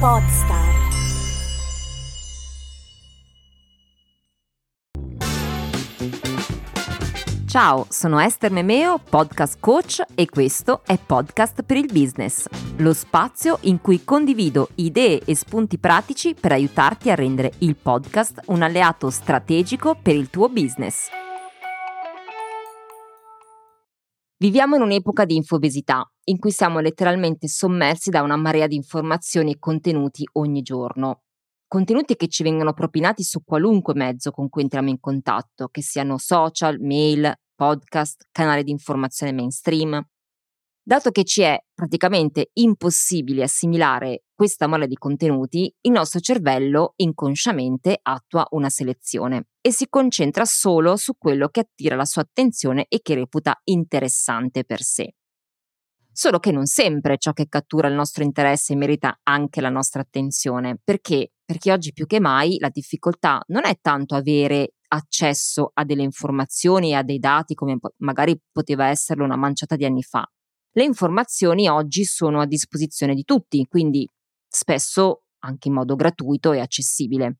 Podstar. Ciao, sono Esther Memeo, podcast coach e questo è Podcast per il Business, lo spazio in cui condivido idee e spunti pratici per aiutarti a rendere il podcast un alleato strategico per il tuo business. Viviamo in un'epoca di infobesità, in cui siamo letteralmente sommersi da una marea di informazioni e contenuti ogni giorno contenuti che ci vengono propinati su qualunque mezzo con cui entriamo in contatto, che siano social, mail, podcast, canale di informazione mainstream. Dato che ci è praticamente impossibile assimilare questa mole di contenuti, il nostro cervello inconsciamente attua una selezione e si concentra solo su quello che attira la sua attenzione e che reputa interessante per sé. Solo che non sempre ciò che cattura il nostro interesse merita anche la nostra attenzione, perché perché oggi più che mai la difficoltà non è tanto avere accesso a delle informazioni e a dei dati come magari poteva esserlo una manciata di anni fa. Le informazioni oggi sono a disposizione di tutti, quindi spesso anche in modo gratuito e accessibile.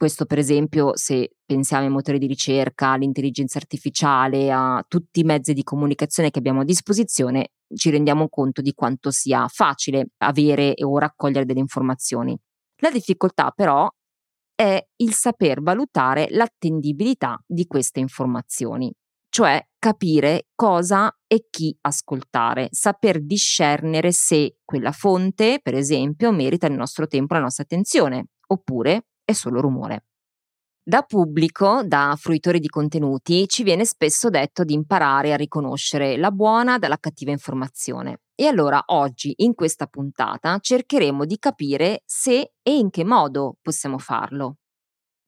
Questo per esempio se pensiamo ai motori di ricerca, all'intelligenza artificiale, a tutti i mezzi di comunicazione che abbiamo a disposizione, ci rendiamo conto di quanto sia facile avere o raccogliere delle informazioni. La difficoltà però è il saper valutare l'attendibilità di queste informazioni, cioè capire cosa e chi ascoltare, saper discernere se quella fonte, per esempio, merita il nostro tempo la nostra attenzione, oppure è solo rumore. Da pubblico, da fruitori di contenuti, ci viene spesso detto di imparare a riconoscere la buona dalla cattiva informazione. E allora oggi, in questa puntata, cercheremo di capire se e in che modo possiamo farlo.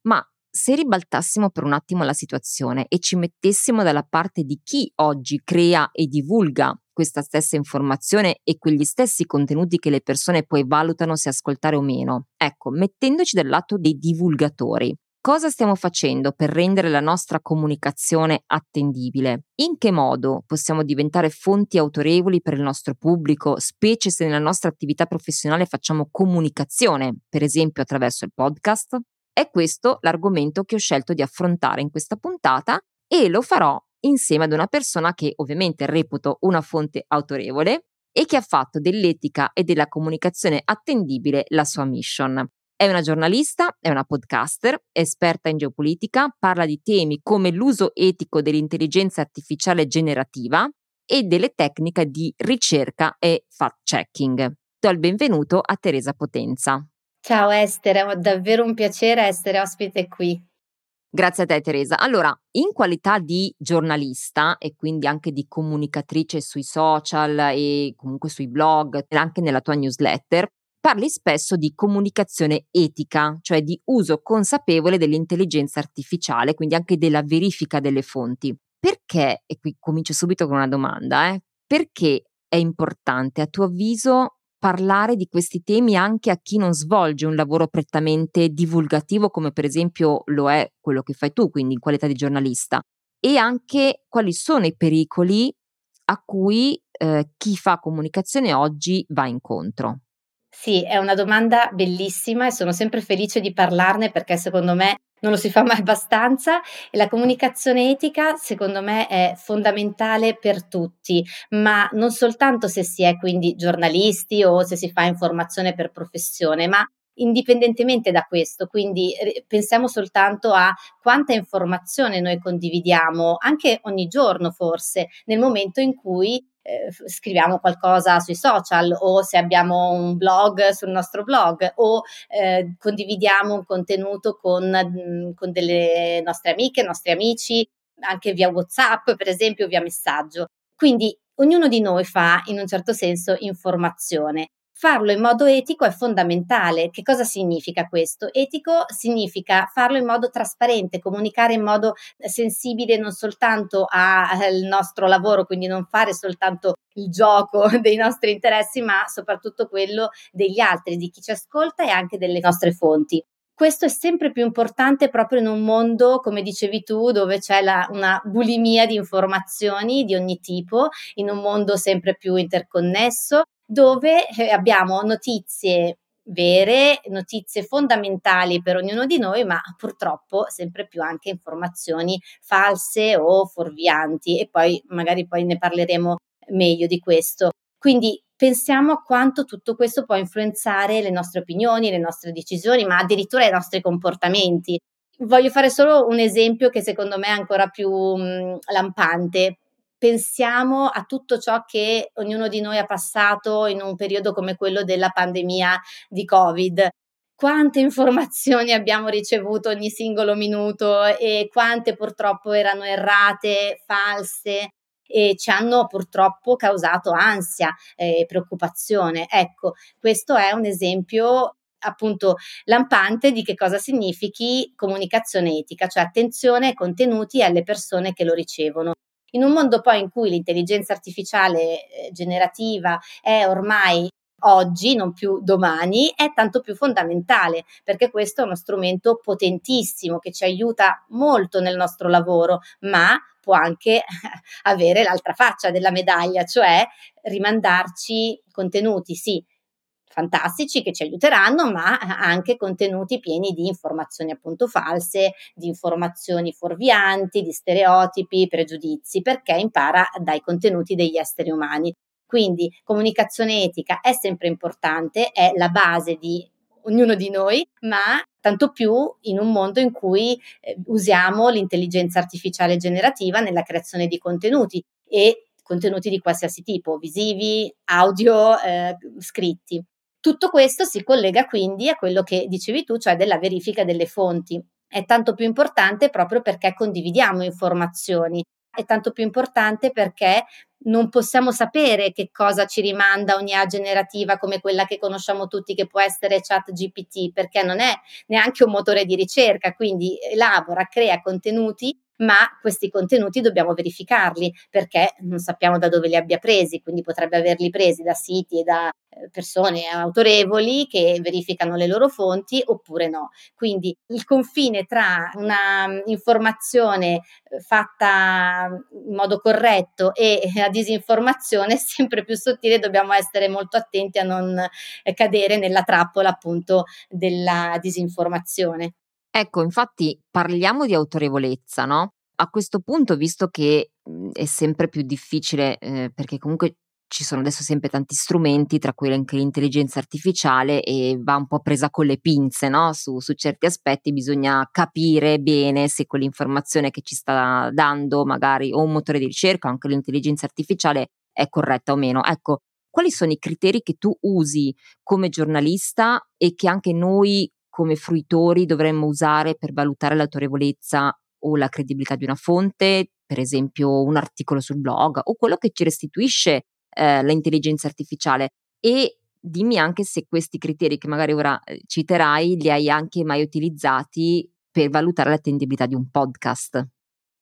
Ma se ribaltassimo per un attimo la situazione e ci mettessimo dalla parte di chi oggi crea e divulga questa stessa informazione e quegli stessi contenuti che le persone poi valutano se ascoltare o meno, ecco, mettendoci dal lato dei divulgatori, Cosa stiamo facendo per rendere la nostra comunicazione attendibile? In che modo possiamo diventare fonti autorevoli per il nostro pubblico, specie se nella nostra attività professionale facciamo comunicazione, per esempio attraverso il podcast? È questo l'argomento che ho scelto di affrontare in questa puntata e lo farò insieme ad una persona che ovviamente reputo una fonte autorevole e che ha fatto dell'etica e della comunicazione attendibile la sua mission. È una giornalista, è una podcaster, esperta in geopolitica, parla di temi come l'uso etico dell'intelligenza artificiale generativa e delle tecniche di ricerca e fact-checking. Do il benvenuto a Teresa Potenza. Ciao Esther, è davvero un piacere essere ospite qui. Grazie a te Teresa. Allora, in qualità di giornalista e quindi anche di comunicatrice sui social e comunque sui blog e anche nella tua newsletter, parli spesso di comunicazione etica, cioè di uso consapevole dell'intelligenza artificiale, quindi anche della verifica delle fonti. Perché, e qui comincio subito con una domanda, eh, perché è importante a tuo avviso parlare di questi temi anche a chi non svolge un lavoro prettamente divulgativo come per esempio lo è quello che fai tu, quindi in qualità di giornalista, e anche quali sono i pericoli a cui eh, chi fa comunicazione oggi va incontro? Sì, è una domanda bellissima e sono sempre felice di parlarne perché secondo me non lo si fa mai abbastanza. E la comunicazione etica secondo me è fondamentale per tutti, ma non soltanto se si è quindi giornalisti o se si fa informazione per professione, ma indipendentemente da questo, quindi pensiamo soltanto a quanta informazione noi condividiamo, anche ogni giorno forse, nel momento in cui eh, scriviamo qualcosa sui social o se abbiamo un blog sul nostro blog o eh, condividiamo un contenuto con, mm, con delle nostre amiche, nostri amici, anche via WhatsApp, per esempio, via messaggio. Quindi ognuno di noi fa in un certo senso informazione Farlo in modo etico è fondamentale. Che cosa significa questo? Etico significa farlo in modo trasparente, comunicare in modo eh, sensibile non soltanto al nostro lavoro, quindi non fare soltanto il gioco dei nostri interessi, ma soprattutto quello degli altri, di chi ci ascolta e anche delle nostre fonti. Questo è sempre più importante proprio in un mondo, come dicevi tu, dove c'è la, una bulimia di informazioni di ogni tipo, in un mondo sempre più interconnesso, dove eh, abbiamo notizie vere, notizie fondamentali per ognuno di noi, ma purtroppo sempre più anche informazioni false o fuorvianti e poi magari poi ne parleremo meglio di questo. Quindi pensiamo a quanto tutto questo può influenzare le nostre opinioni, le nostre decisioni, ma addirittura i nostri comportamenti. Voglio fare solo un esempio che secondo me è ancora più mh, lampante. Pensiamo a tutto ciò che ognuno di noi ha passato in un periodo come quello della pandemia di Covid. Quante informazioni abbiamo ricevuto ogni singolo minuto e quante purtroppo erano errate, false, e ci hanno purtroppo causato ansia e preoccupazione. Ecco, questo è un esempio appunto lampante di che cosa significhi comunicazione etica, cioè attenzione ai contenuti e alle persone che lo ricevono. In un mondo poi in cui l'intelligenza artificiale eh, generativa è ormai oggi, non più domani, è tanto più fondamentale perché questo è uno strumento potentissimo che ci aiuta molto nel nostro lavoro, ma può anche avere l'altra faccia della medaglia, cioè rimandarci contenuti, sì, fantastici che ci aiuteranno, ma anche contenuti pieni di informazioni appunto false, di informazioni fuorvianti, di stereotipi, pregiudizi, perché impara dai contenuti degli esseri umani. Quindi comunicazione etica è sempre importante, è la base di ognuno di noi, ma tanto più in un mondo in cui eh, usiamo l'intelligenza artificiale generativa nella creazione di contenuti e contenuti di qualsiasi tipo, visivi, audio, eh, scritti. Tutto questo si collega quindi a quello che dicevi tu, cioè della verifica delle fonti. È tanto più importante proprio perché condividiamo informazioni, è tanto più importante perché non possiamo sapere che cosa ci rimanda ogni A generativa come quella che conosciamo tutti, che può essere chat GPT, perché non è neanche un motore di ricerca, quindi elabora, crea contenuti ma questi contenuti dobbiamo verificarli perché non sappiamo da dove li abbia presi, quindi potrebbe averli presi da siti e da persone autorevoli che verificano le loro fonti oppure no. Quindi il confine tra una mm, informazione eh, fatta in modo corretto e la disinformazione è sempre più sottile, dobbiamo essere molto attenti a non eh, cadere nella trappola appunto della disinformazione. Ecco, infatti parliamo di autorevolezza, no? A questo punto, visto che mhmm, è sempre più difficile, eh, perché comunque ci sono adesso sempre tanti strumenti, tra cui anche l'intelligenza artificiale, e va un po' presa con le pinze, no? Su, su certi aspetti bisogna capire bene se quell'informazione che ci sta dando, magari o un motore di ricerca, o anche l'intelligenza artificiale, è corretta o meno. Ecco, quali sono i criteri che tu usi come giornalista e che anche noi come fruitori dovremmo usare per valutare l'autorevolezza o la credibilità di una fonte, per esempio un articolo sul blog o quello che ci restituisce eh, l'intelligenza artificiale e dimmi anche se questi criteri che magari ora eh, citerai li hai anche mai utilizzati per valutare l'attendibilità di un podcast.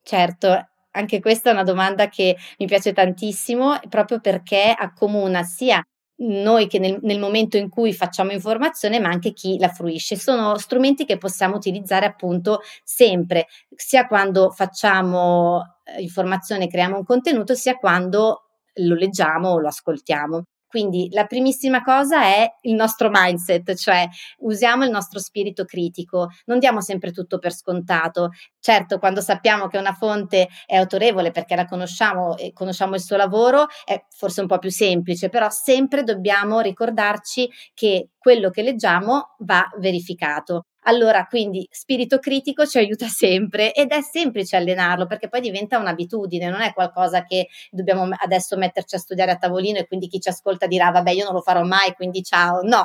Certo, anche questa è una domanda che mi piace tantissimo proprio perché accomuna sia noi che nel, nel, momento in cui facciamo informazione, ma anche chi la fruisce. Sono strumenti che possiamo utilizzare appunto sempre, sia quando facciamo eh, informazione, creiamo un contenuto, sia quando lo leggiamo o lo ascoltiamo. Quindi la primissima cosa è il nostro mindset, cioè usiamo il nostro spirito critico, non diamo sempre tutto per scontato. Certo, quando sappiamo che una fonte è autorevole perché la conosciamo e conosciamo il suo lavoro, è forse un po' più semplice, però sempre dobbiamo ricordarci che quello che leggiamo va verificato. Allora, quindi spirito critico ci aiuta sempre ed è semplice allenarlo perché poi diventa un'abitudine, non è qualcosa che dobbiamo adesso metterci a studiare a tavolino e quindi chi ci ascolta dirà vabbè io non lo farò mai, quindi ciao. No,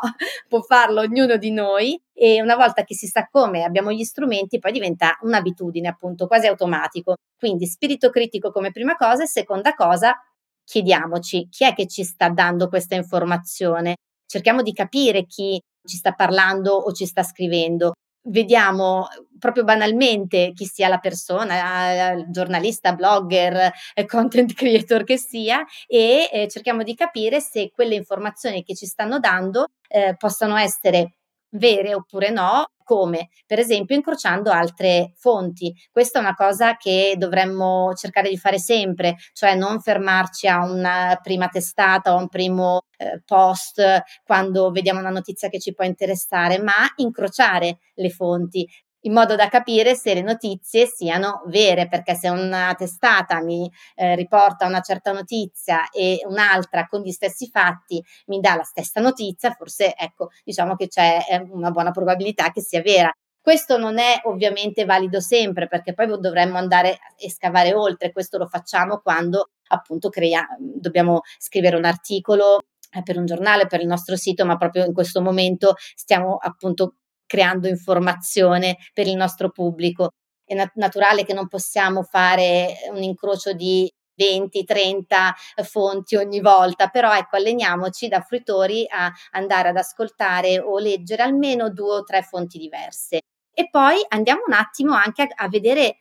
può farlo ognuno di noi e una volta che si sa come abbiamo gli strumenti poi diventa un'abitudine appunto quasi automatico. Quindi spirito critico come prima cosa e seconda cosa chiediamoci chi è che ci sta dando questa informazione. Cerchiamo di capire chi ci sta parlando o ci sta scrivendo. Vediamo proprio banalmente chi sia la persona, giornalista, blogger, content creator che sia e eh, cerchiamo di capire se quelle informazioni che ci stanno dando eh, possano essere vere oppure no, come? Per esempio incrociando altre fonti. Questa è una cosa che dovremmo cercare di fare sempre, cioè non fermarci a una prima testata o a un primo eh, post quando vediamo una notizia che ci può interessare, ma incrociare le fonti in modo da capire se le notizie siano vere, perché se una testata mi eh, riporta una certa notizia e un'altra con gli stessi fatti mi dà la stessa notizia, forse ecco, diciamo che c'è eh, una buona probabilità che sia vera. Questo non è ovviamente valido sempre perché poi dovremmo andare e scavare oltre, questo lo facciamo quando appunto creiamo, dobbiamo scrivere un articolo eh, per un giornale, per il nostro sito, ma proprio in questo momento stiamo appunto creando informazione per il nostro pubblico. È nat- naturale che non possiamo fare un incrocio di 20, 30 fonti ogni volta, però ecco, alleniamoci da fruitori a andare ad ascoltare o leggere almeno due o tre fonti diverse. E poi andiamo un attimo anche a, a vedere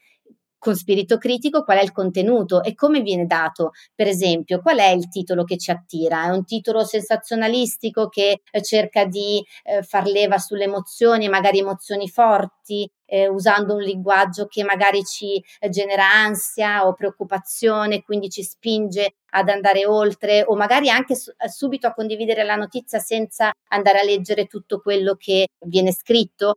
con spirito critico qual è il contenuto e come viene dato. Per esempio, qual è il titolo che ci attira? È un titolo sensazionalistico che eh, cerca di eh, far leva sulle emozioni, magari emozioni forti, eh, usando un linguaggio che magari ci eh, genera ansia o preoccupazione, quindi ci spinge ad andare oltre o magari anche su- eh, subito a condividere la notizia senza andare a leggere tutto quello che viene scritto.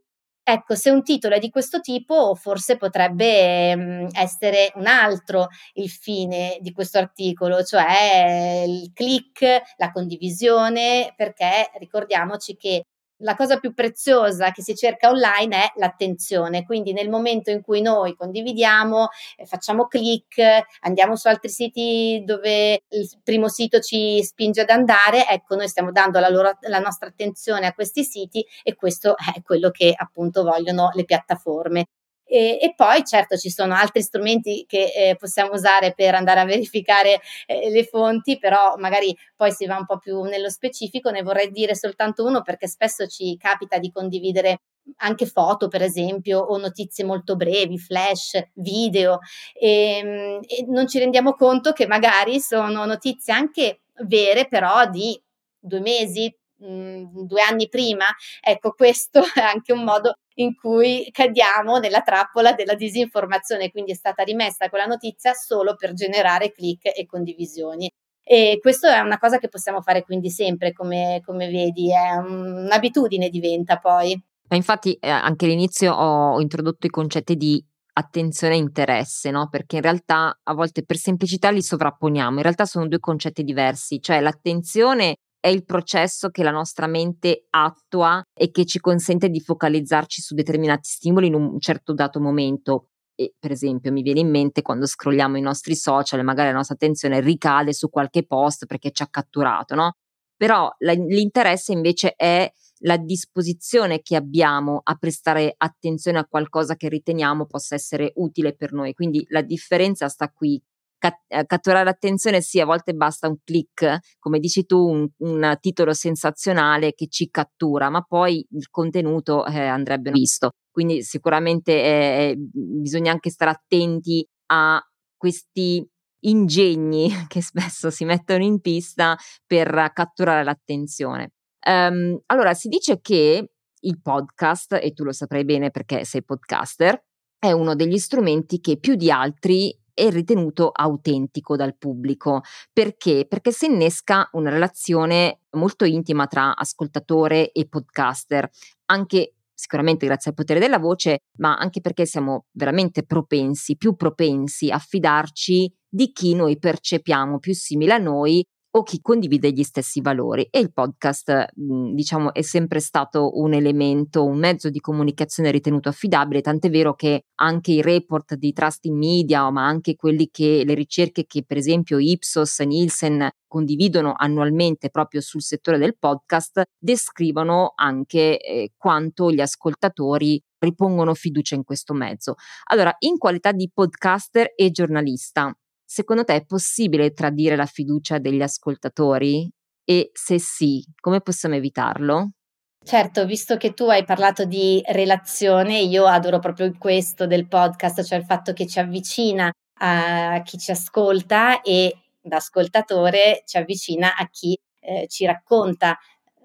Ecco, se un titolo è di questo tipo, forse potrebbe mh, essere un altro il fine di questo articolo, cioè il click, la condivisione, perché ricordiamoci che la cosa più preziosa che si cerca online è l'attenzione, quindi nel momento in cui noi condividiamo, eh, facciamo click, andiamo su altri siti dove il primo sito ci spinge ad andare, ecco noi stiamo dando la, loro, la nostra attenzione a questi siti e questo è quello che appunto vogliono le piattaforme. E, e, poi certo ci sono altri strumenti che eh, possiamo usare per andare a verificare eh, le fonti, però magari poi si va un po' più nello specifico, ne vorrei dire soltanto uno perché spesso ci capita di condividere anche foto per esempio o notizie molto brevi, flash, video. E, ehm, e non ci rendiamo conto che magari sono notizie anche vere però di due mesi, mh, due anni prima. Ecco, questo è anche un modo in cui cadiamo nella trappola della disinformazione, quindi è stata rimessa quella notizia solo per generare click e condivisioni. E questo è una cosa che possiamo fare quindi sempre, come, come vedi, è un'abitudine diventa poi. Infatti eh, anche all'inizio ho introdotto i concetti di attenzione e interesse, no? Perché in realtà a volte per semplicità li sovrapponiamo, in realtà sono due concetti diversi, cioè l'attenzione è il processo che la nostra mente attua e che ci consente di focalizzarci su determinati stimoli in un certo dato momento. E per esempio mi viene in mente quando scrolliamo i nostri social, magari la nostra attenzione ricade su qualche post perché ci ha catturato, no? Però la, l'interesse invece è la disposizione che abbiamo a prestare attenzione a qualcosa che riteniamo possa essere utile per noi. Quindi la differenza sta qui cat- eh, catturare l'attenzione sì, a volte basta un click, come dici tu, un, un titolo sensazionale che ci cattura, ma poi il contenuto eh, andrebbe visto. Quindi sicuramente eh, bisogna anche stare attenti a questi ingegni che spesso si mettono in pista per catturare l'attenzione. Um, allora, si dice che il podcast, e tu lo saprai bene perché sei podcaster, è uno degli strumenti che più di altri è ritenuto autentico dal pubblico. Perché? Perché si innesca una relazione molto intima tra ascoltatore e podcaster, anche sicuramente grazie al potere della voce, ma anche perché siamo veramente propensi, più propensi a fidarci di chi noi percepiamo più simile a noi o chi condivide gli stessi valori e il podcast mhmm, diciamo è sempre stato un elemento, un mezzo di comunicazione ritenuto affidabile, tant'è vero che anche i report di Trusting Media, ma anche quelli che le ricerche che per esempio Ipsos, Nielsen condividono annualmente proprio sul settore del podcast, descrivono anche eh, quanto gli ascoltatori ripongono fiducia in questo mezzo. Allora, in qualità di podcaster e giornalista, Secondo te è possibile tradire la fiducia degli ascoltatori? E se sì, come possiamo evitarlo? Certo, visto che tu hai parlato di relazione, io adoro proprio questo del podcast, cioè il fatto che ci avvicina a chi ci ascolta e da ascoltatore ci avvicina a chi eh, ci racconta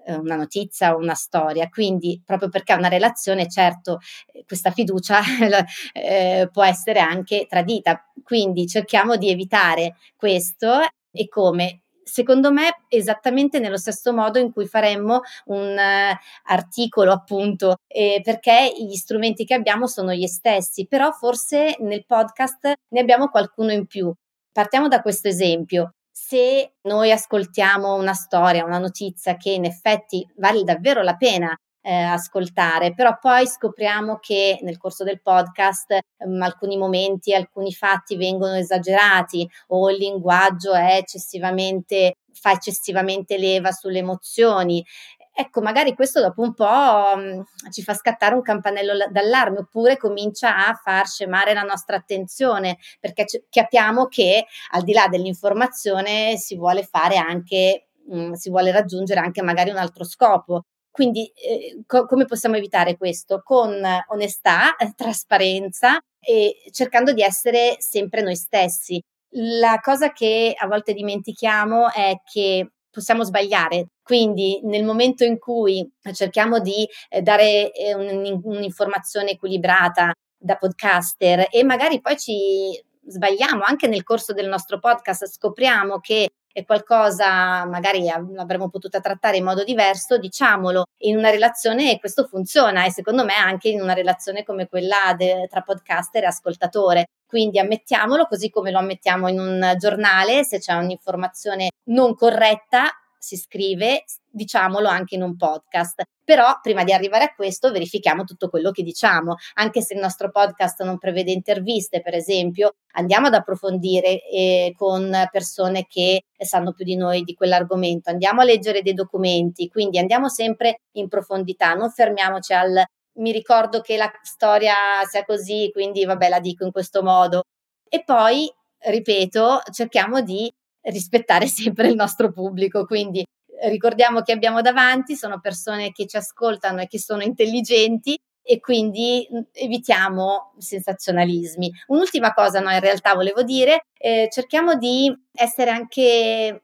una notizia una storia. Quindi, proprio perché è una relazione, certo, eh, questa fiducia eh, può essere anche tradita. Quindi cerchiamo di evitare questo e come? secondo me esattamente nello stesso modo in cui faremmo un uh, articolo appunto eh, perché gli strumenti che abbiamo sono gli stessi però forse nel podcast ne abbiamo qualcuno in più partiamo da questo esempio se noi ascoltiamo una storia, una notizia che in effetti vale davvero la pena eh, ascoltare, però poi scopriamo che nel corso del podcast um, alcuni momenti, alcuni fatti vengono esagerati o il linguaggio è eccessivamente fa eccessivamente leva sulle emozioni ecco, magari questo dopo un po' mh, ci fa scattare un campanello d'allarme oppure comincia a far scemare la nostra attenzione perché capiamo che al di là dell'informazione si vuole fare anche, mh, si vuole raggiungere anche magari un altro scopo. Quindi eh, co- come possiamo evitare questo? Con onestà, trasparenza e cercando di essere sempre noi stessi. La cosa che a volte dimentichiamo è che possiamo sbagliare. Quindi nel momento in cui cerchiamo di eh, dare eh, un, un'informazione equilibrata da podcaster e magari poi ci sbagliamo anche nel corso del nostro podcast, scopriamo che è qualcosa magari avremmo potuto trattare in modo diverso, diciamolo in una relazione questo funziona e secondo me anche in una relazione come quella de, tra podcaster e ascoltatore. Quindi ammettiamolo così come lo ammettiamo in un giornale, se c'è un'informazione non corretta si scrive, diciamolo anche in un podcast. Però prima di arrivare a questo verifichiamo tutto quello che diciamo, anche se il nostro podcast non prevede interviste, per esempio, andiamo ad approfondire eh, con persone che sanno più di noi di quell'argomento, andiamo a leggere dei documenti, quindi andiamo sempre in profondità, non fermiamoci al mi ricordo che la storia sia così, quindi vabbè la dico in questo modo. E poi, ripeto, cerchiamo di rispettare sempre il nostro pubblico, quindi ricordiamo che abbiamo davanti, sono persone che ci ascoltano e che sono intelligenti e quindi mm, evitiamo sensazionalismi. Un'ultima cosa, no, in realtà volevo dire, eh, cerchiamo di essere anche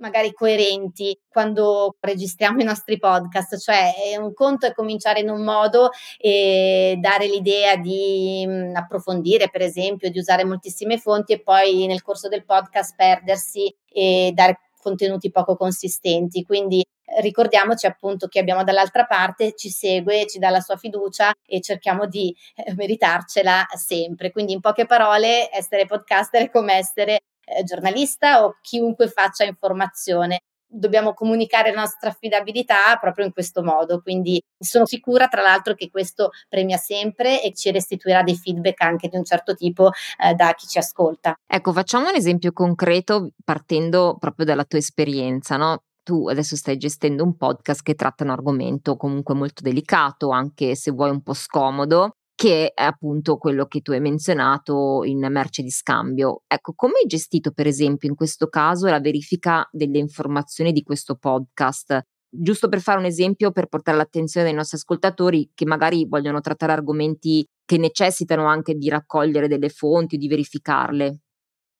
magari coerenti quando registriamo i nostri podcast, cioè un conto è cominciare in un modo e dare l'idea di mh, approfondire, per esempio, di usare moltissime fonti e poi nel corso del podcast perdersi e dare contenuti poco consistenti. Quindi ricordiamoci appunto che abbiamo dall'altra parte, ci segue, ci dà la sua fiducia e cerchiamo di eh, meritarcela sempre. Quindi in poche parole, essere podcaster è come essere eh, giornalista o chiunque faccia informazione. Dobbiamo comunicare la nostra affidabilità proprio in questo modo, quindi sono sicura tra l'altro che questo premia sempre e ci restituirà dei feedback anche di un certo tipo eh, da chi ci ascolta. Ecco, facciamo un esempio concreto partendo proprio dalla tua esperienza, no? tu adesso stai gestendo un podcast che tratta un argomento comunque molto delicato, anche se vuoi un po' scomodo, che è appunto quello che tu hai menzionato in merce di scambio. Ecco, come hai gestito per esempio in questo caso la verifica delle informazioni di questo podcast? Giusto per fare un esempio, per portare l'attenzione dei nostri ascoltatori che magari vogliono trattare argomenti che necessitano anche di raccogliere delle fonti, di verificarle.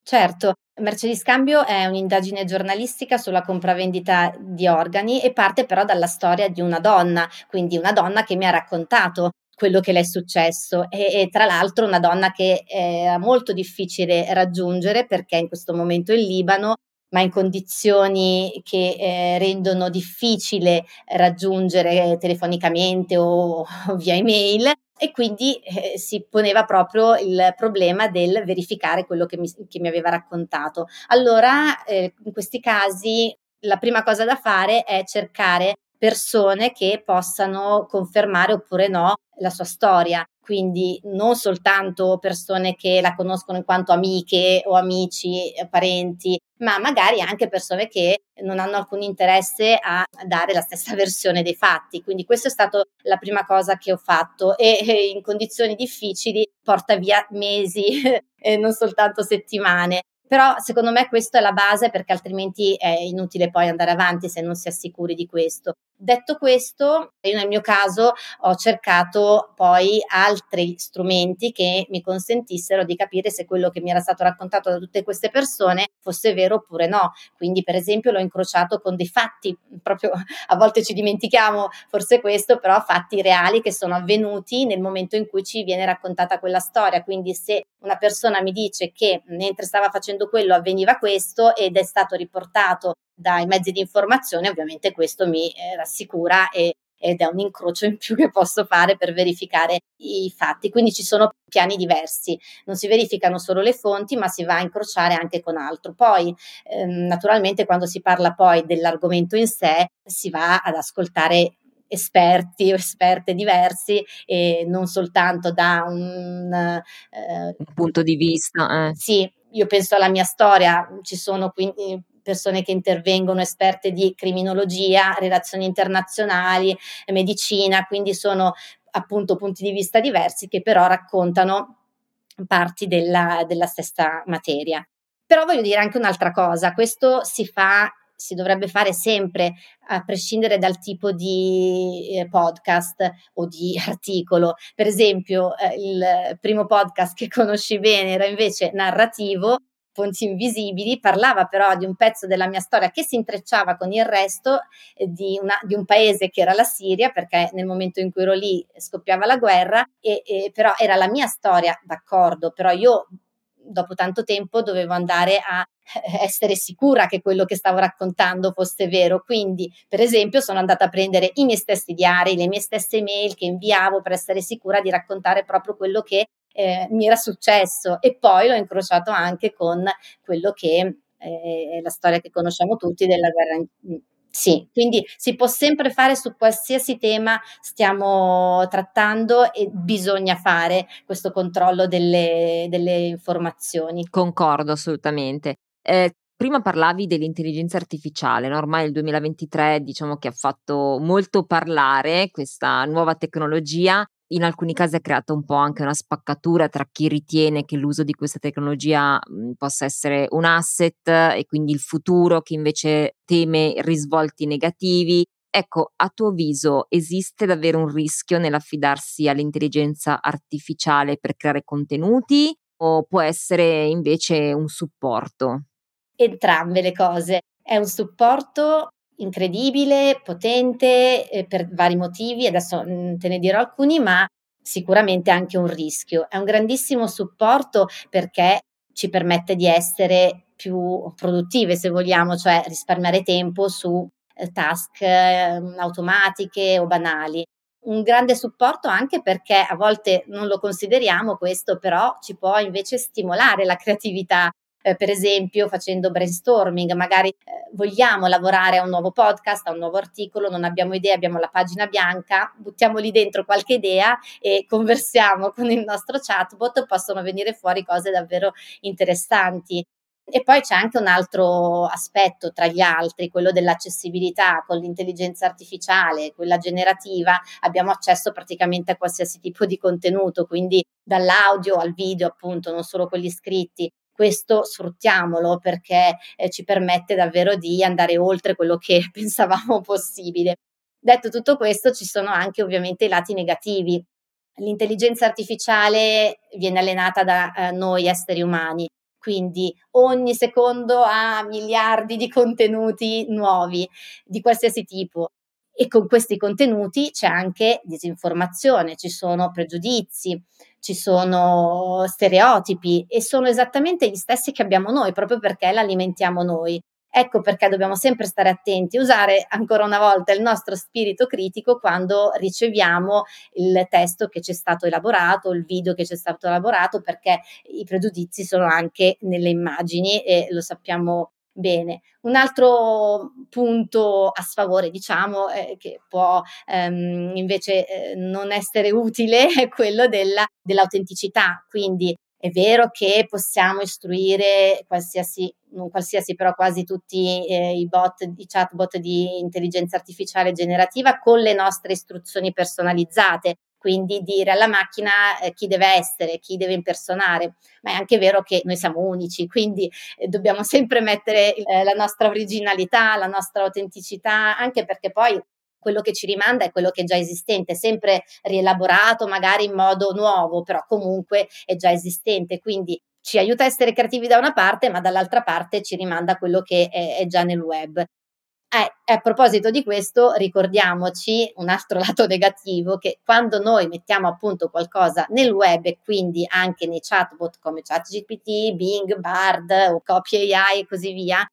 Certo, Merce di scambio è un'indagine giornalistica sulla compravendita di organi e parte però dalla storia di una donna, quindi una donna che mi ha raccontato quello che le è successo e, e tra l'altro una donna che è molto difficile raggiungere perché in questo momento in Libano ma in condizioni che eh, rendono difficile raggiungere telefonicamente o, o via email e quindi eh, si poneva proprio il problema del verificare quello che mi, che mi aveva raccontato. Allora, eh, in questi casi, la prima cosa da fare è cercare persone che possano confermare oppure no la sua storia. Quindi non soltanto persone che la conoscono in quanto amiche o amici, parenti, ma magari anche persone che non hanno alcun interesse a dare la stessa versione dei fatti. Quindi questa è stata la prima cosa che ho fatto e in condizioni difficili porta via mesi e non soltanto settimane. Però secondo me questa è la base perché altrimenti è inutile poi andare avanti se non si è sicuri di questo. Detto questo, io nel mio caso ho cercato poi altri strumenti che mi consentissero di capire se quello che mi era stato raccontato da tutte queste persone fosse vero oppure no. Quindi, per esempio, l'ho incrociato con dei fatti, proprio a volte ci dimentichiamo forse questo, però fatti reali che sono avvenuti nel momento in cui ci viene raccontata quella storia. Quindi, se una persona mi dice che mentre stava facendo quello avveniva questo ed è stato riportato dai mezzi di informazione, ovviamente questo mi eh, rassicura e, ed è un incrocio in più che posso fare per verificare i fatti. Quindi ci sono piani diversi, non si verificano solo le fonti, ma si va a incrociare anche con altro. Poi, ehm, naturalmente, quando si parla poi dell'argomento in sé, si va ad ascoltare esperti o esperte diversi e non soltanto da un, eh, un punto di vista. Eh. Sì, io penso alla mia storia, ci sono quindi persone che intervengono, esperte di criminologia, relazioni internazionali, medicina, quindi sono appunto punti di vista diversi che però raccontano parti della, della stessa materia. Però voglio dire anche un'altra cosa, questo si fa si dovrebbe fare sempre, a prescindere dal tipo di eh, podcast o di articolo. Per esempio, eh, il primo podcast che conosci bene era invece narrativo, Ponti Invisibili, parlava però di un pezzo della mia storia che si intrecciava con il resto eh, di, una, di, un paese che era la Siria, perché nel momento in cui ero lì scoppiava la guerra, e, e però era la mia storia, d'accordo, però io dopo tanto tempo dovevo andare a eh, essere sicura che quello che stavo raccontando fosse vero. Quindi, per esempio, sono andata a prendere i miei stessi diari, le mie stesse mail che inviavo per essere sicura di raccontare proprio quello che eh, mi era successo e poi l'ho incrociato anche con quello che eh, è la storia che conosciamo tutti della guerra in, sì, quindi si può sempre fare su qualsiasi tema stiamo trattando e bisogna fare questo controllo delle, delle informazioni. Concordo assolutamente. Eh, prima parlavi dell'intelligenza artificiale, no? ormai il 2023 diciamo che ha fatto molto parlare questa nuova tecnologia in alcuni casi ha creato un po' anche una spaccatura tra chi ritiene che l'uso di questa tecnologia mh, possa essere un asset e quindi il futuro, chi invece teme risvolti negativi. Ecco, a tuo avviso esiste davvero un rischio nell'affidarsi all'intelligenza artificiale per creare contenuti o può essere invece un supporto? Entrambe le cose. È un supporto incredibile, potente eh, per vari motivi, adesso mm, te ne dirò alcuni, ma sicuramente anche un rischio. È un grandissimo supporto perché ci permette di essere più produttive, se vogliamo, cioè risparmiare tempo su eh, task eh, automatiche o banali. Un grande supporto anche perché a volte non lo consideriamo questo, però ci può invece stimolare la creatività eh, per esempio facendo brainstorming, magari eh, vogliamo lavorare a un nuovo podcast, a un nuovo articolo, non abbiamo idea, abbiamo la pagina bianca, buttiamo lì dentro qualche idea e conversiamo con il nostro chatbot, possono venire fuori cose davvero interessanti. E poi c'è anche un altro aspetto tra gli altri, quello dell'accessibilità. Con l'intelligenza artificiale, quella generativa, abbiamo accesso praticamente a qualsiasi tipo di contenuto, quindi dall'audio al video, appunto, non solo quelli scritti questo sfruttiamolo perché eh, ci permette davvero di andare oltre quello che pensavamo possibile. Detto tutto questo, ci sono anche ovviamente i lati negativi. L'intelligenza artificiale viene allenata da eh, noi esseri umani, quindi ogni secondo ha miliardi di contenuti nuovi di qualsiasi tipo e con questi contenuti c'è anche disinformazione, ci sono pregiudizi, ci sono stereotipi e sono esattamente gli stessi che abbiamo noi, proprio perché l'alimentiamo noi. Ecco perché dobbiamo sempre stare attenti, usare ancora una volta il nostro spirito critico quando riceviamo il testo che ci è stato elaborato, il video che ci è stato elaborato, perché i pregiudizi sono anche nelle immagini e lo sappiamo Bene, un altro punto a sfavore, diciamo, eh, che può ehm, invece eh, non essere utile è quello della, dell'autenticità. Quindi è vero che possiamo istruire qualsiasi, non qualsiasi, però quasi tutti eh, i bot, i chatbot di intelligenza artificiale generativa con le nostre istruzioni personalizzate quindi dire alla macchina eh, chi deve essere, chi deve impersonare, ma è anche vero che noi siamo unici, quindi eh, dobbiamo sempre mettere eh, la nostra originalità, la nostra autenticità, anche perché poi quello che ci rimanda è quello che è già esistente, sempre rielaborato magari in modo nuovo, però comunque è già esistente, quindi ci aiuta a essere creativi da una parte, ma dall'altra parte ci rimanda quello che è, è già nel web. Eh, a proposito di questo, ricordiamoci un altro lato negativo che quando noi mettiamo appunto qualcosa nel web e quindi anche nei chatbot come ChatGPT, Bing, Bard o Copy AI e così via,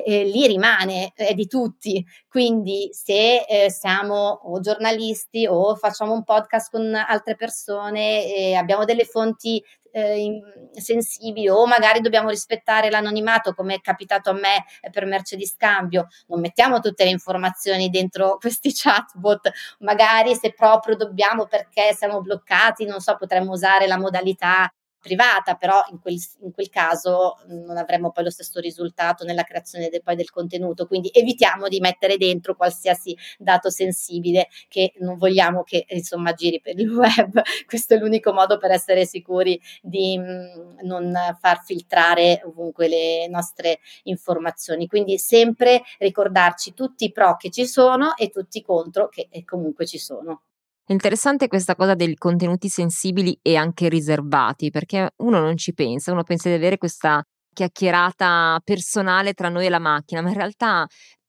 eh, lì rimane, è di tutti. Quindi se eh, siamo o giornalisti o facciamo un podcast con altre persone e abbiamo delle fonti eh, sensibili o magari dobbiamo rispettare l'anonimato come è capitato a me per merce di scambio, non mettiamo tutte le informazioni dentro questi chatbot, magari se proprio dobbiamo perché siamo bloccati, non so, potremmo usare la modalità privata, però in quel, in quel, caso non avremo poi lo stesso risultato nella creazione de, del contenuto, quindi evitiamo di mettere dentro qualsiasi dato sensibile che non vogliamo che insomma giri per il web, questo è l'unico modo per essere sicuri di mh, mm, non far filtrare ovunque le nostre informazioni, quindi sempre ricordarci tutti i pro che ci sono e tutti i contro che comunque ci sono. Interessante questa cosa dei contenuti sensibili e anche riservati, perché uno non ci pensa, uno pensa di avere questa chiacchierata personale tra noi e la macchina, ma in realtà,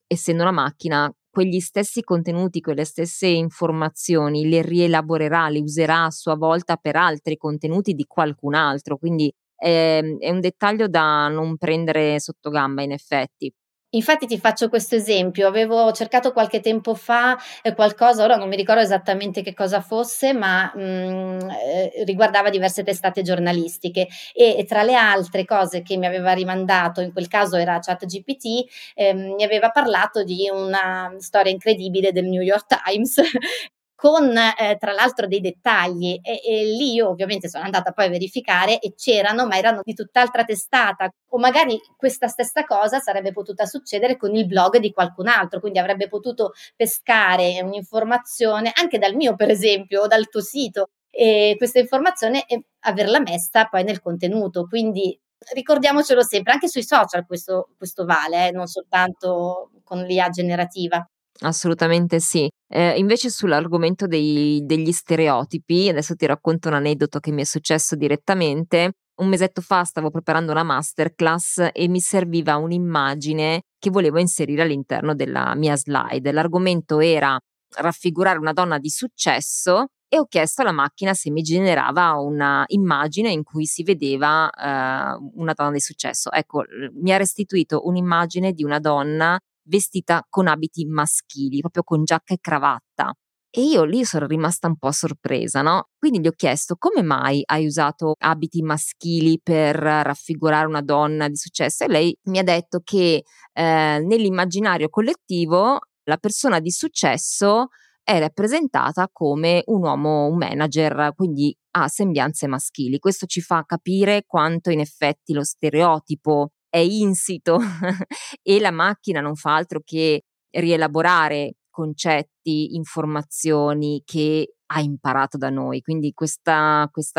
essendo una macchina, quegli stessi contenuti, quelle stesse informazioni le rielaborerà, le userà a sua volta per altri contenuti di qualcun altro, quindi è, ehm, è un dettaglio da non prendere sotto gamba in effetti. Infatti ti faccio questo esempio, avevo cercato qualche tempo fa eh, qualcosa, ora non mi ricordo esattamente che cosa fosse, ma mh, mm, eh, riguardava diverse testate giornalistiche. E, tra le altre cose che mi aveva rimandato, in quel caso era ChatGPT, eh, mi aveva parlato di una storia incredibile del New York Times con eh, tra l'altro dei dettagli e, e, lì io ovviamente sono andata poi a verificare e c'erano, ma erano di tutt'altra testata o magari questa stessa cosa sarebbe potuta succedere con il blog di qualcun altro, quindi avrebbe potuto pescare un'informazione anche dal mio per esempio o dal tuo sito e questa informazione e averla messa poi nel contenuto, quindi ricordiamocelo sempre, anche sui social questo, questo vale, eh, non soltanto con l'IA generativa. Assolutamente sì. Eh, invece sull'argomento dei, degli stereotipi, adesso ti racconto un aneddoto che mi è successo direttamente. Un mesetto fa stavo preparando una masterclass e mi serviva un'immagine che volevo inserire all'interno della mia slide. L'argomento era raffigurare una donna di successo e ho chiesto alla macchina se mi generava una immagine in cui si vedeva eh, una donna di successo. Ecco, mi ha restituito un'immagine di una donna vestita con abiti maschili, proprio con giacca e cravatta. E io lì sono rimasta un po' sorpresa, no? Quindi gli ho chiesto come mai hai usato abiti maschili per raffigurare una donna di successo e lei mi ha detto che eh, nell'immaginario collettivo la persona di successo è rappresentata come un uomo, un manager, quindi ha sembianze maschili. Questo ci fa capire quanto in effetti lo stereotipo è insito e la macchina non fa altro che rielaborare concetti, informazioni che ha imparato da noi. Quindi questo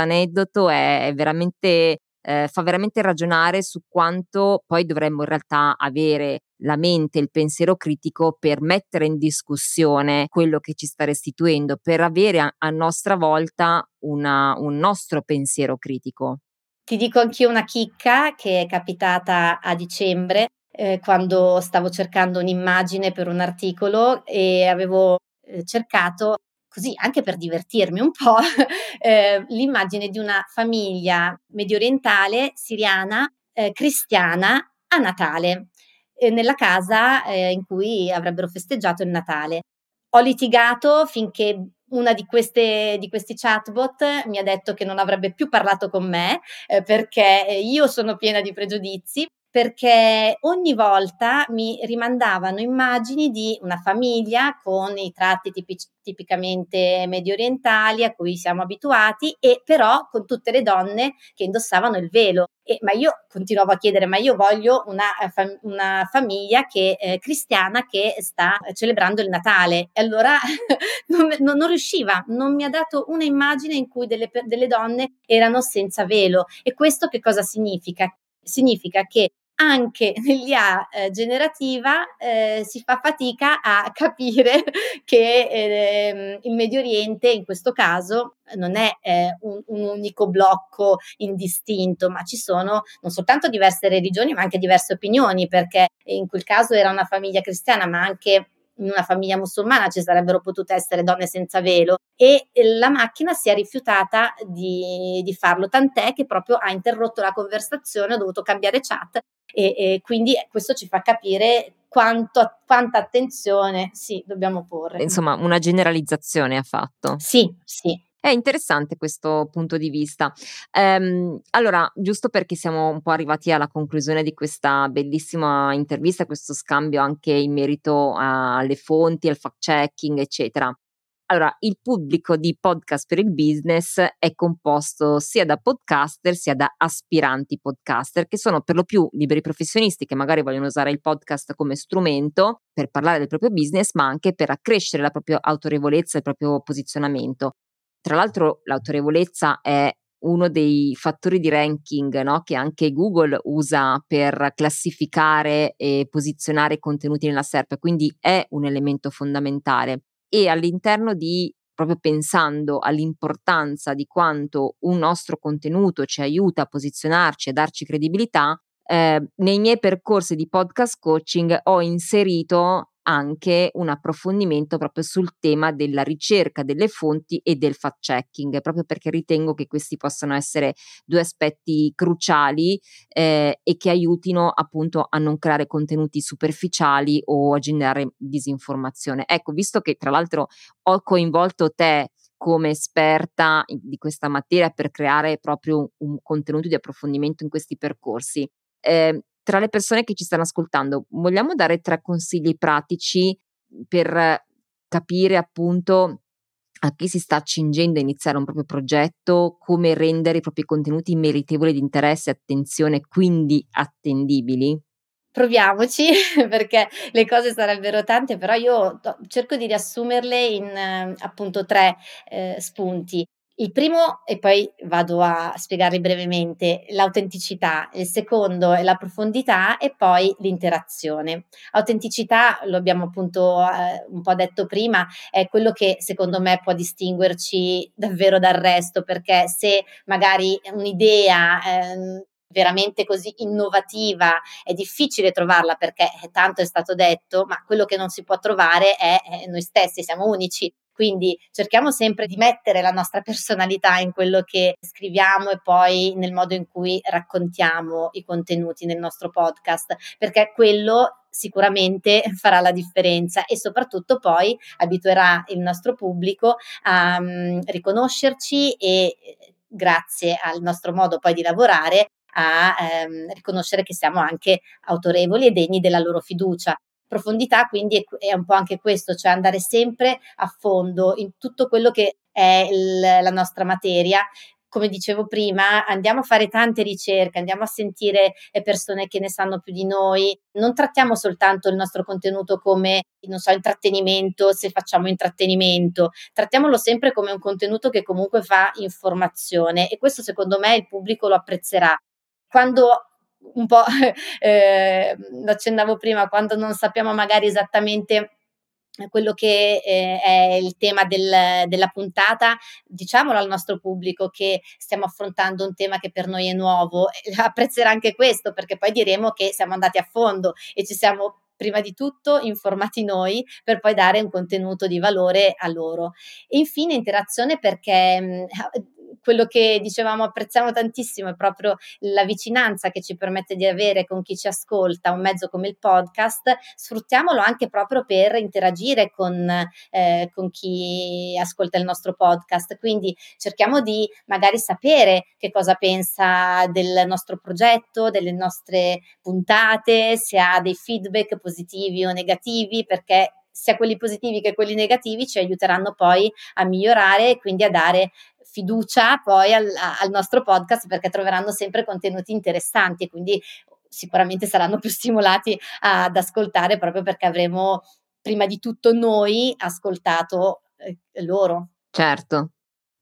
aneddoto è, è veramente, eh, fa veramente ragionare su quanto poi dovremmo in realtà avere la mente, il pensiero critico per mettere in discussione quello che ci sta restituendo, per avere a, a nostra volta una, un nostro pensiero critico. Ti dico anch'io una chicca che è capitata a dicembre, eh, quando stavo cercando un'immagine per un articolo e avevo eh, cercato così anche per divertirmi un po', eh, l'immagine di una famiglia medio orientale siriana eh, cristiana a Natale, eh, nella casa eh, in cui avrebbero festeggiato il Natale. Ho litigato finché una di, queste, di questi chatbot mi ha detto che non avrebbe più parlato con me eh, perché io sono piena di pregiudizi perché ogni volta mi rimandavano immagini di una famiglia con i tratti tipici, tipicamente medio orientali a cui siamo abituati e però con tutte le donne che indossavano il velo. E, ma io continuavo a chiedere, ma io voglio una, una famiglia che, eh, cristiana che sta celebrando il Natale. E allora non, non, non, riusciva, non mi ha dato una immagine in cui delle, delle donne erano senza velo. E questo che cosa significa? Significa che anche nell'IA eh, generativa eh, si fa fatica a capire che eh, il Medio Oriente in questo caso non è eh, un, un, unico blocco indistinto, ma ci sono non soltanto diverse religioni, ma anche diverse opinioni, perché in quel caso era una famiglia cristiana, ma anche in una famiglia musulmana ci sarebbero potute essere donne senza velo. E la macchina si è rifiutata di, di farlo, tant'è che proprio ha interrotto la conversazione, ha dovuto cambiare chat e, e quindi questo ci fa capire quanto, quanta attenzione sì, dobbiamo porre. Insomma, una generalizzazione ha fatto. Sì, sì. È interessante questo punto di vista. Ehm, allora, giusto perché siamo un po' arrivati alla conclusione di questa bellissima intervista, questo scambio anche in merito alle fonti, al fact checking, eccetera. Allora, il pubblico di podcast per il business è composto sia da podcaster sia da aspiranti podcaster, che sono per lo più liberi professionisti che magari vogliono usare il podcast come strumento per parlare del proprio business, ma anche per accrescere la propria autorevolezza e il proprio posizionamento. Tra l'altro l'autorevolezza è uno dei fattori di ranking no? che anche Google usa per classificare e posizionare contenuti nella SERP, quindi è un elemento fondamentale. E all'interno di proprio pensando all'importanza di quanto un nostro contenuto ci aiuta a posizionarci e darci credibilità, eh, nei miei percorsi di podcast coaching ho inserito anche un approfondimento proprio sul tema della ricerca delle fonti e del fact checking, proprio perché ritengo che questi possano essere due aspetti cruciali eh, e che aiutino appunto a non creare contenuti superficiali o a generare disinformazione. Ecco, visto che tra l'altro ho coinvolto te come esperta di questa materia per creare proprio un contenuto di approfondimento in questi percorsi. Eh, tra le persone che ci stanno ascoltando, vogliamo dare tre consigli pratici per capire appunto a chi si sta accingendo a iniziare un proprio progetto, come rendere i propri contenuti meritevoli di interesse e attenzione, quindi attendibili? Proviamoci perché le cose sarebbero tante, però io cerco di riassumerle in appunto tre eh, spunti. Il primo, e poi vado a spiegarli brevemente, l'autenticità, il secondo è la profondità e poi l'interazione. Autenticità, lo abbiamo appunto eh, un po' detto prima, è quello che secondo me può distinguerci davvero dal resto, perché se magari un'idea... Eh, veramente così innovativa è difficile trovarla perché tanto è stato detto, ma quello che non si può trovare è, è noi stessi, siamo unici, quindi cerchiamo sempre di mettere la nostra personalità in quello che scriviamo e poi nel modo in cui raccontiamo i contenuti nel nostro podcast, perché quello sicuramente farà la differenza e soprattutto poi abituerà il nostro pubblico a um, riconoscerci e grazie al nostro modo poi di lavorare a ehm, riconoscere che siamo anche autorevoli e degni della loro fiducia profondità, quindi è, è, un po' anche questo, cioè andare sempre a fondo in tutto quello che è il, la nostra materia. Come dicevo prima, andiamo a fare tante ricerche, andiamo a sentire persone che ne sanno più di noi. Non trattiamo soltanto il nostro contenuto come, non so, intrattenimento, se facciamo intrattenimento, trattiamolo sempre come un contenuto che comunque fa informazione e questo secondo me il pubblico lo apprezzerà. Quando un po' eh, lo accennavo prima, quando non sappiamo magari esattamente quello che eh, è il tema del, della puntata, diciamolo al nostro pubblico che stiamo affrontando un tema che per noi è nuovo, apprezzerà anche questo perché poi diremo che siamo andati a fondo e ci siamo prima di tutto informati noi per poi dare un contenuto di valore a loro. E infine interazione perché mh, quello che dicevamo apprezziamo tantissimo è proprio la vicinanza che ci permette di avere con chi ci ascolta, un mezzo come il podcast, sfruttiamolo anche proprio per interagire con, eh, con chi ascolta il nostro podcast. Quindi cerchiamo di magari sapere che cosa pensa del nostro progetto, delle nostre puntate, se ha dei feedback positivi o negativi, perché sia quelli positivi che quelli negativi ci aiuteranno poi a migliorare e quindi a dare fiducia poi al, al nostro podcast perché troveranno sempre contenuti interessanti e quindi sicuramente saranno più stimolati ad ascoltare proprio perché avremo prima di tutto noi ascoltato eh, loro. Certo.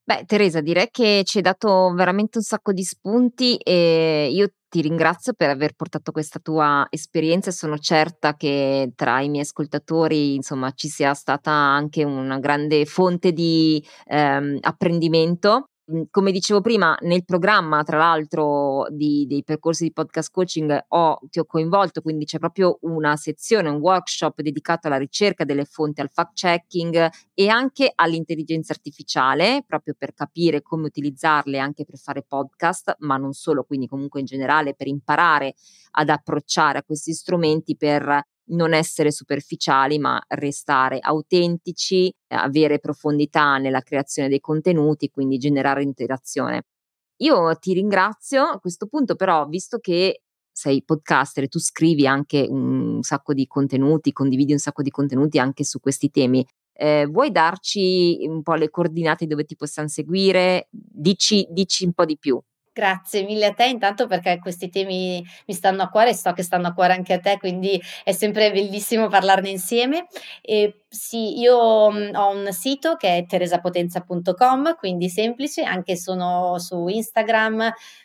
Beh, Teresa, direi che ci hai dato veramente un sacco di spunti e io ti ringrazio per aver portato questa tua esperienza. E sono certa che tra i miei ascoltatori, insomma, ci sia stata anche una grande fonte di ehm, apprendimento come dicevo prima, nel programma tra l'altro di dei percorsi di podcast coaching ho ti ho coinvolto, quindi c'è proprio una sezione, un workshop dedicato alla ricerca delle fonti, al fact checking e anche all'intelligenza artificiale, proprio per capire come utilizzarle anche per fare podcast, ma non solo, quindi comunque in generale per imparare ad approcciare a questi strumenti per non essere superficiali, ma restare autentici, avere profondità nella creazione dei contenuti, quindi generare interazione. Io ti ringrazio a questo punto, però, visto che sei podcaster e tu scrivi anche un sacco di contenuti, condividi un sacco di contenuti anche su questi temi, eh, vuoi darci un po' le coordinate dove ti possiamo seguire? Dici, dici un po' di più. Grazie mille a te intanto perché questi temi mi stanno a cuore e so che stanno a cuore anche a te, quindi è sempre bellissimo parlarne insieme. E sì, io mhmm, ho un sito che è teresapotenza.com, quindi semplice, anche sono su Instagram,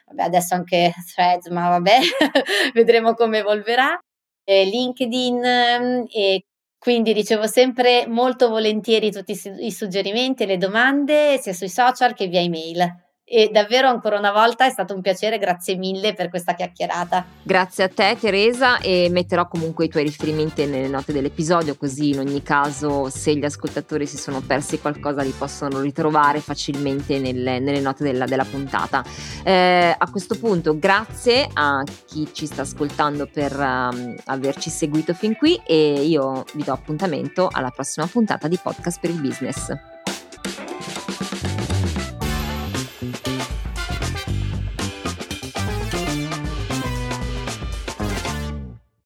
vabbè adesso anche Threads, ma vabbè, vedremo come evolverà, e LinkedIn mhmm, e quindi ricevo sempre molto volentieri tutti i suggerimenti e le domande sia sui social che via email. E davvero ancora una volta è stato un piacere, grazie mille per questa chiacchierata. Grazie a te Teresa e metterò comunque i tuoi riferimenti nelle note dell'episodio così in ogni caso se gli ascoltatori si sono persi qualcosa li possono ritrovare facilmente nelle, nelle note della, della puntata. Eh, a questo punto grazie a chi ci sta ascoltando per um, averci seguito fin qui e io vi do appuntamento alla prossima puntata di Podcast per il Business.